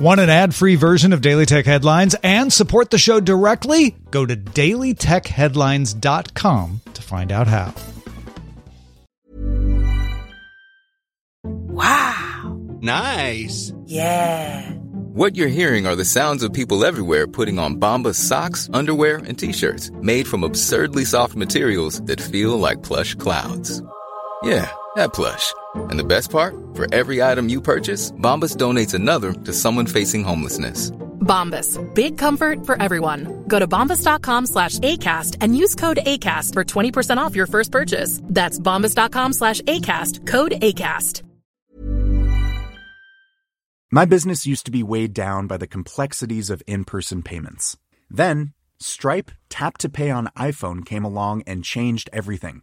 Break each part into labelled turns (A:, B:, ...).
A: Want an ad-free version of Daily Tech Headlines and support the show directly? Go to dailytechheadlines.com to find out how.
B: Wow.
C: Nice.
B: Yeah.
D: What you're hearing are the sounds of people everywhere putting on Bombas socks, underwear, and t-shirts made from absurdly soft materials that feel like plush clouds. Yeah, that plush. And the best part? For every item you purchase, Bombas donates another to someone facing homelessness.
E: Bombas. Big comfort for everyone. Go to bombas.com slash ACAST and use code ACAST for 20% off your first purchase. That's bombas.com slash ACAST. Code ACAST.
F: My business used to be weighed down by the complexities of in person payments. Then, Stripe Tap to Pay on iPhone came along and changed everything.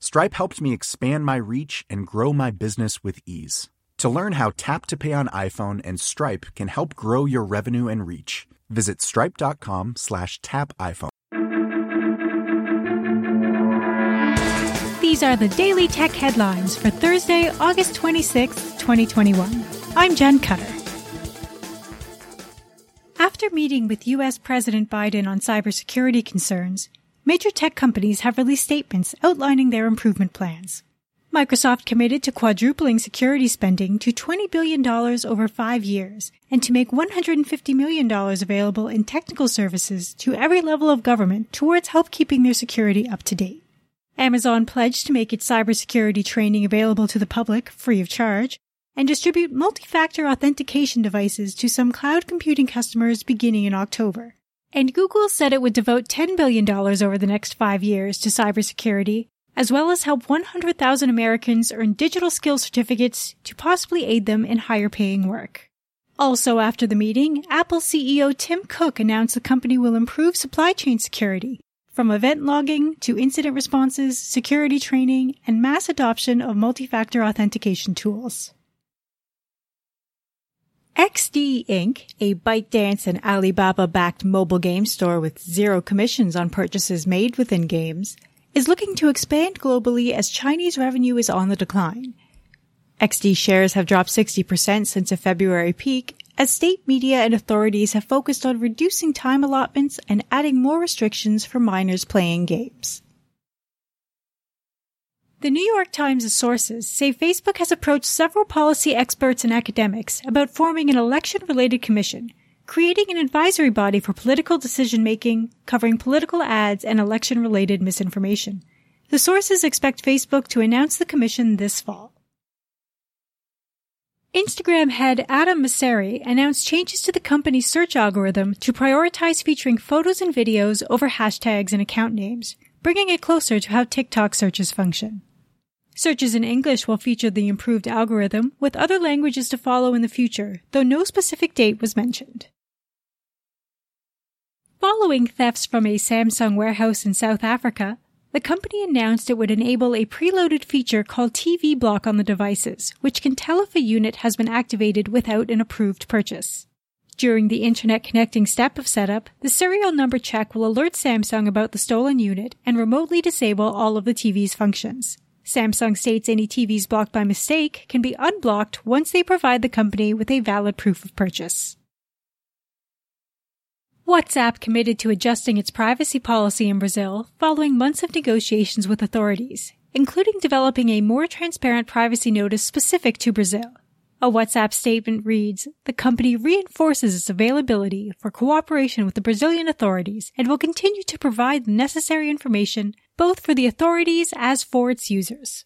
F: Stripe helped me expand my reach and grow my business with ease. To learn how Tap to Pay on iPhone and Stripe can help grow your revenue and reach, visit stripe.com slash tap iPhone.
G: These are the Daily Tech headlines for Thursday, August 26th, 2021. I'm Jen Cutter. After meeting with U.S. President Biden on cybersecurity concerns, major tech companies have released statements outlining their improvement plans. Microsoft committed to quadrupling security spending to $20 billion over five years and to make $150 million available in technical services to every level of government towards help keeping their security up to date. Amazon pledged to make its cybersecurity training available to the public free of charge and distribute multi-factor authentication devices to some cloud computing customers beginning in October. And Google said it would devote $10 billion over the next five years to cybersecurity, as well as help 100,000 Americans earn digital skill certificates to possibly aid them in higher paying work. Also after the meeting, Apple CEO Tim Cook announced the company will improve supply chain security, from event logging to incident responses, security training, and mass adoption of multi-factor authentication tools. XD Inc., a ByteDance and Alibaba backed mobile game store with zero commissions on purchases made within games, is looking to expand globally as Chinese revenue is on the decline. XD shares have dropped 60% since a February peak as state media and authorities have focused on reducing time allotments and adding more restrictions for minors playing games. The New York Times' sources say Facebook has approached several policy experts and academics about forming an election related commission, creating an advisory body for political decision making, covering political ads and election related misinformation. The sources expect Facebook to announce the commission this fall. Instagram head Adam Mosseri announced changes to the company's search algorithm to prioritize featuring photos and videos over hashtags and account names, bringing it closer to how TikTok searches function. Searches in English will feature the improved algorithm, with other languages to follow in the future, though no specific date was mentioned. Following thefts from a Samsung warehouse in South Africa, the company announced it would enable a preloaded feature called TV Block on the devices, which can tell if a unit has been activated without an approved purchase. During the internet connecting step of setup, the serial number check will alert Samsung about the stolen unit and remotely disable all of the TV's functions. Samsung states any TVs blocked by mistake can be unblocked once they provide the company with a valid proof of purchase. WhatsApp committed to adjusting its privacy policy in Brazil following months of negotiations with authorities, including developing a more transparent privacy notice specific to Brazil. A WhatsApp statement reads, the company reinforces its availability for cooperation with the Brazilian authorities and will continue to provide the necessary information both for the authorities as for its users.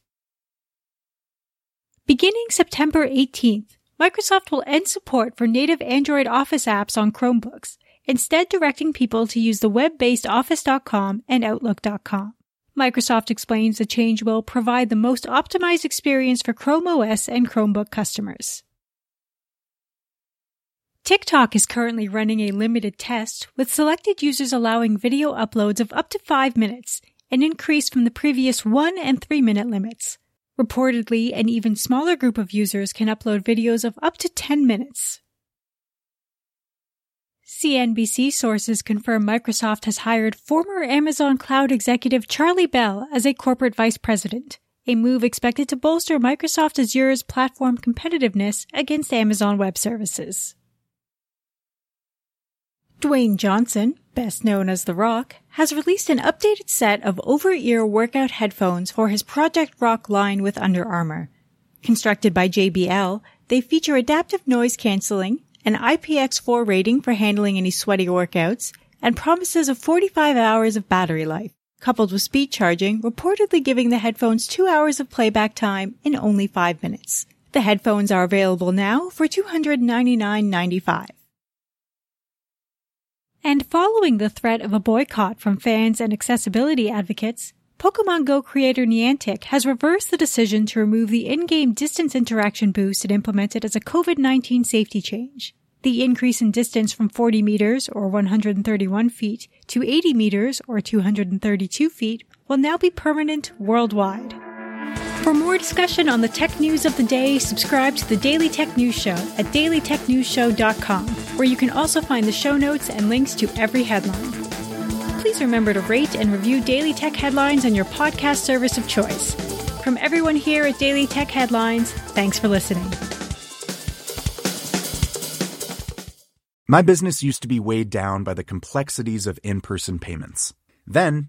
G: Beginning September 18th, Microsoft will end support for native Android Office apps on Chromebooks, instead directing people to use the web-based Office.com and Outlook.com. Microsoft explains the change will provide the most optimized experience for Chrome OS and Chromebook customers. TikTok is currently running a limited test with selected users allowing video uploads of up to 5 minutes, an increase from the previous 1 and 3 minute limits. Reportedly, an even smaller group of users can upload videos of up to 10 minutes. CNBC sources confirm Microsoft has hired former Amazon Cloud executive Charlie Bell as a corporate vice president, a move expected to bolster Microsoft Azure's platform competitiveness against Amazon Web Services. Dwayne Johnson, best known as The Rock, has released an updated set of over-ear workout headphones for his Project Rock line with Under Armour. Constructed by JBL, they feature adaptive noise canceling, an IPX4 rating for handling any sweaty workouts, and promises of 45 hours of battery life, coupled with speed charging, reportedly giving the headphones 2 hours of playback time in only 5 minutes. The headphones are available now for $299.95. And following the threat of a boycott from fans and accessibility advocates, Pokemon Go creator Niantic has reversed the decision to remove the in-game distance interaction boost it implemented as a COVID-19 safety change. The increase in distance from 40 meters or 131 feet to 80 meters or 232 feet will now be permanent worldwide. For more discussion on the tech news of the day, subscribe to the Daily Tech News Show at dailytechnewsshow.com, where you can also find the show notes and links to every headline. Please remember to rate and review Daily Tech Headlines on your podcast service of choice. From everyone here at Daily Tech Headlines, thanks for listening.
F: My business used to be weighed down by the complexities of in person payments. Then,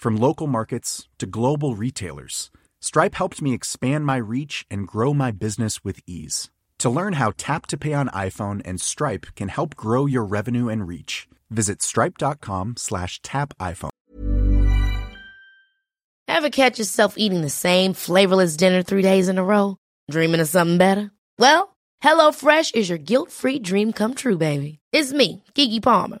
F: From local markets to global retailers, Stripe helped me expand my reach and grow my business with ease. To learn how Tap to Pay on iPhone and Stripe can help grow your revenue and reach, visit stripe.com slash tap iPhone.
B: Ever catch yourself eating the same flavorless dinner three days in a row? Dreaming of something better? Well, HelloFresh is your guilt-free dream come true, baby. It's me, Keke Palmer.